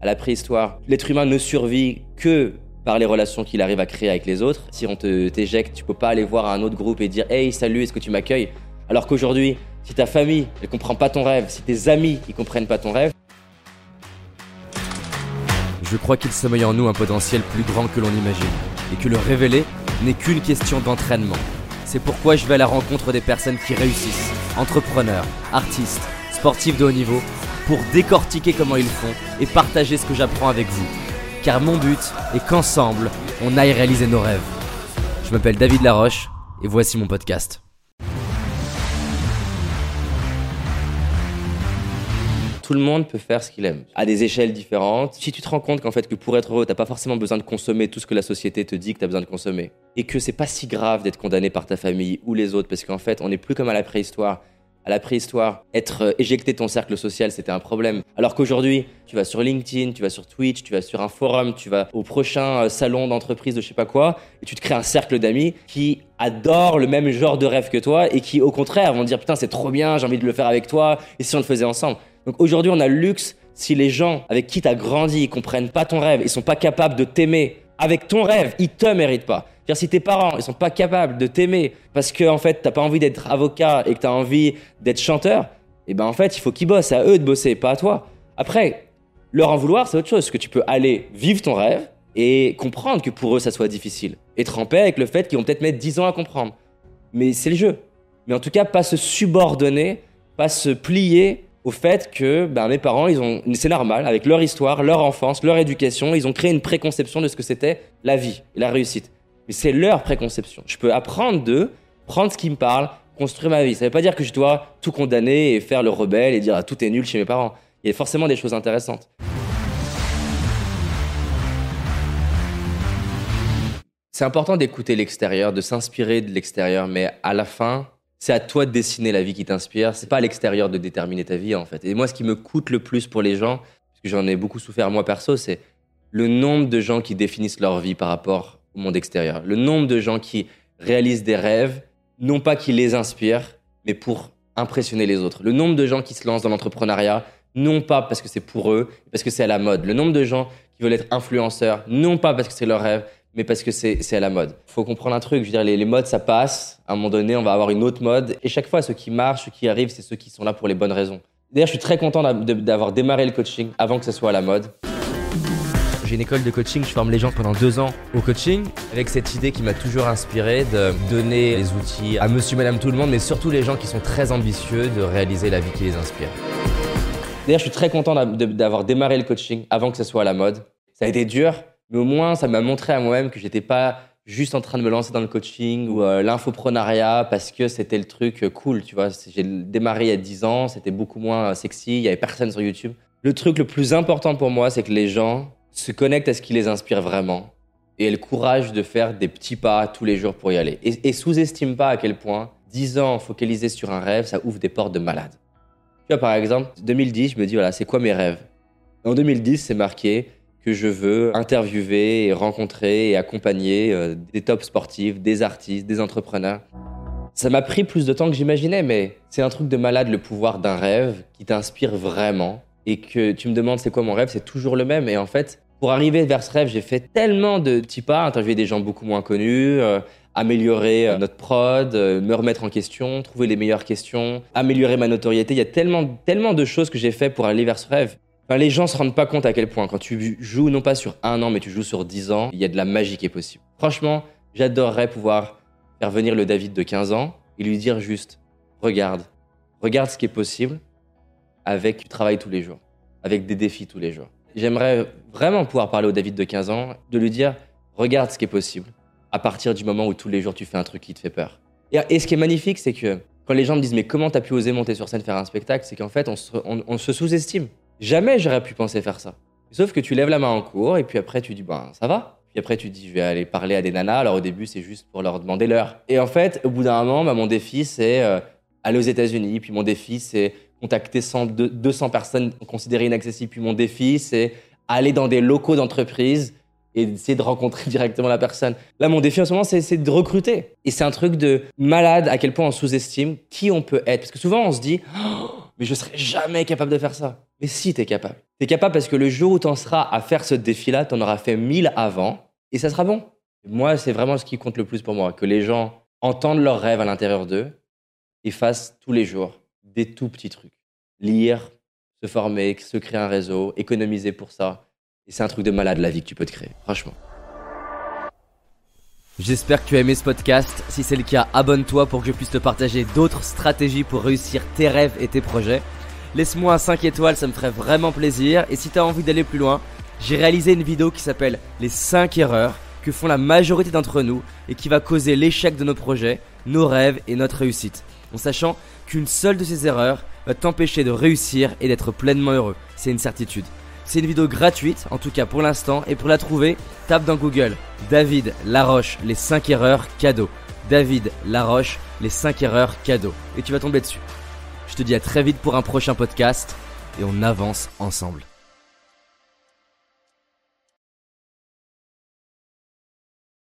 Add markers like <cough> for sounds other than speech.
à la préhistoire, l'être humain ne survit que par les relations qu'il arrive à créer avec les autres. Si on te t'éjecte, tu peux pas aller voir un autre groupe et dire Hey, salut, est-ce que tu m'accueilles? Alors qu'aujourd'hui, si ta famille, elle comprend pas ton rêve, si tes amis, ils comprennent pas ton rêve. Je crois qu'il sommeille en nous un potentiel plus grand que l'on imagine, et que le révéler n'est qu'une question d'entraînement. C'est pourquoi je vais à la rencontre des personnes qui réussissent, entrepreneurs, artistes, sportifs de haut niveau, pour décortiquer comment ils font et partager ce que j'apprends avec vous. Car mon but est qu'ensemble, on aille réaliser nos rêves. Je m'appelle David Laroche, et voici mon podcast. Tout le monde peut faire ce qu'il aime, à des échelles différentes. Si tu te rends compte qu'en fait que pour être heureux, t'as pas forcément besoin de consommer tout ce que la société te dit que t'as besoin de consommer, et que c'est pas si grave d'être condamné par ta famille ou les autres, parce qu'en fait, on n'est plus comme à la préhistoire. À la préhistoire, être euh, éjecté de ton cercle social, c'était un problème. Alors qu'aujourd'hui, tu vas sur LinkedIn, tu vas sur Twitch, tu vas sur un forum, tu vas au prochain euh, salon d'entreprise de je sais pas quoi, et tu te crées un cercle d'amis qui adorent le même genre de rêve que toi et qui, au contraire, vont dire putain, c'est trop bien, j'ai envie de le faire avec toi, et si on le faisait ensemble. Donc aujourd'hui, on a le luxe si les gens avec qui tu as grandi, ils comprennent pas ton rêve, ils sont pas capables de t'aimer avec ton rêve, ils te méritent pas. Si tes parents, ils sont pas capables de t'aimer parce que en fait, t'as pas envie d'être avocat et que tu as envie d'être chanteur, et eh ben en fait, il faut qu'ils bossent, à eux de bosser, pas à toi. Après, leur en vouloir, c'est autre chose, que tu peux aller vivre ton rêve et comprendre que pour eux, ça soit difficile. En paix avec le fait qu'ils vont peut-être mettre 10 ans à comprendre. Mais c'est le jeu. Mais en tout cas, pas se subordonner, pas se plier au fait que ben, mes parents, ils ont, c'est normal, avec leur histoire, leur enfance, leur éducation, ils ont créé une préconception de ce que c'était la vie et la réussite. C'est leur préconception. Je peux apprendre d'eux, prendre ce qui me parle, construire ma vie. Ça ne veut pas dire que je dois tout condamner et faire le rebelle et dire ah, tout est nul chez mes parents. Il y a forcément des choses intéressantes. C'est important d'écouter l'extérieur, de s'inspirer de l'extérieur, mais à la fin, c'est à toi de dessiner la vie qui t'inspire. C'est pas à l'extérieur de déterminer ta vie, en fait. Et moi, ce qui me coûte le plus pour les gens, parce que j'en ai beaucoup souffert moi perso, c'est le nombre de gens qui définissent leur vie par rapport au monde extérieur. Le nombre de gens qui réalisent des rêves, non pas qui les inspirent, mais pour impressionner les autres. Le nombre de gens qui se lancent dans l'entrepreneuriat, non pas parce que c'est pour eux, parce que c'est à la mode. Le nombre de gens qui veulent être influenceurs, non pas parce que c'est leur rêve, mais parce que c'est à la mode. Il faut comprendre un truc, je veux dire, les, les, modes, ça passe. À un moment donné, on va avoir une autre mode. Et chaque fois, ceux qui marchent, ceux qui arrivent, c'est ceux qui sont là pour les bonnes raisons. D'ailleurs, je suis très content d'avoir démarré le coaching avant que ce soit à la mode. J'ai une école de coaching, je forme les gens pendant deux ans au coaching, avec cette idée qui m'a toujours inspiré de donner les outils à monsieur, madame, tout le monde, mais surtout les gens qui sont très ambitieux de réaliser la vie qui les inspire. D'ailleurs, je suis très content d'avoir démarré le coaching avant que ce soit à la mode. Ça a été dur, mais au moins, ça m'a montré à moi-même que j'étais pas juste en train de me lancer dans le coaching ou euh, l'infoprenariat parce que c'était le truc euh, cool, tu vois. J'ai démarré il y a 10 ans, c'était beaucoup moins euh, sexy, il y avait personne sur YouTube. Le truc le plus important pour moi, c'est que les gens se connectent à ce qui les inspire vraiment et aient le courage de faire des petits pas tous les jours pour y aller. Et, sous-estime pas à quel point 10 ans focalisés sur un rêve, ça ouvre des portes de malade. Tu vois, par exemple, 2010, je me dis, voilà, c'est quoi mes rêves? En 2010, c'est marqué que je veux interviewer et rencontrer et accompagner euh, des top sportifs, des artistes, des entrepreneurs. Ça m'a pris plus de temps que j'imaginais, mais c'est un truc de malade le pouvoir d'un rêve qui t'inspire vraiment et que tu me demandes c'est quoi mon rêve, c'est toujours le même. Et en fait, pour arriver vers ce rêve, j'ai fait tellement de petits pas, interviewer des gens beaucoup moins connus, euh, améliorer euh, notre prod, me remettre en question, trouver les meilleures questions, améliorer ma notoriété. Il y a tellement, tellement de choses que j'ai fait pour aller vers ce rêve les gens se rendent pas compte à quel point, quand tu joues non pas sur un an, mais tu joues sur dix ans, il y a de la magie qui est possible. Franchement, j'adorerais pouvoir faire venir le David de 15 ans et lui dire juste, regarde, regarde ce qui est possible avec du travail tous les jours, avec des défis tous les jours. J'aimerais vraiment pouvoir parler au David de 15 ans, de lui dire, regarde ce qui est possible à partir du moment où tous les jours tu fais un truc qui te fait peur. Et, ce qui est magnifique, c'est que quand les gens me disent, mais comment t'as pu oser monter sur scène faire un spectacle, c'est qu'en fait, on se sous-estime. Jamais j'aurais pu penser faire ça. Sauf que tu lèves la main en cours et puis après tu dis ben ça va. Puis après tu dis je vais aller parler à des nanas. Alors au début c'est juste pour leur demander l'heure. Et en fait au bout d'un moment bah, mon défi c'est euh, aller aux États-Unis. Puis mon défi c'est contacter 100, 200 personnes considérées inaccessibles. Puis mon défi c'est aller dans des locaux d'entreprise et essayer de rencontrer <laughs> directement la personne. Là, mon défi en ce moment, c'est de recruter. Et c'est un truc de malade à quel point on sous-estime qui on peut être. Parce que souvent, on se dit, oh, mais je serais jamais capable de faire ça. Mais si, t'es capable. T'es capable parce que le jour où t'en seras à faire ce défi-là, t'en auras fait mille avant et ça sera bon. Moi, c'est vraiment ce qui compte le plus pour moi, que les gens entendent leurs rêves à l'intérieur d'eux et fassent tous les jours des tout petits trucs. Lire, se former, se créer un réseau, économiser pour ça. Et c'est un truc de malade la vie que tu peux te créer, franchement. J'espère que tu as aimé ce podcast. Si c'est le cas, abonne-toi pour que je puisse te partager d'autres stratégies pour réussir tes rêves et tes projets. Laisse-moi un 5 étoiles, ça me ferait vraiment plaisir. Et si tu as envie d'aller plus loin, j'ai réalisé une vidéo qui s'appelle Les 5 erreurs que font la majorité d'entre nous et qui va causer l'échec de nos projets, nos rêves et notre réussite. En sachant qu'une seule de ces erreurs va t'empêcher de réussir et d'être pleinement heureux. C'est une certitude. C'est une vidéo gratuite, en tout cas pour l'instant, et pour la trouver, tape dans Google David Laroche, les 5 erreurs cadeaux. David Laroche, les 5 erreurs cadeaux. Et tu vas tomber dessus. Je te dis à très vite pour un prochain podcast, et on avance ensemble.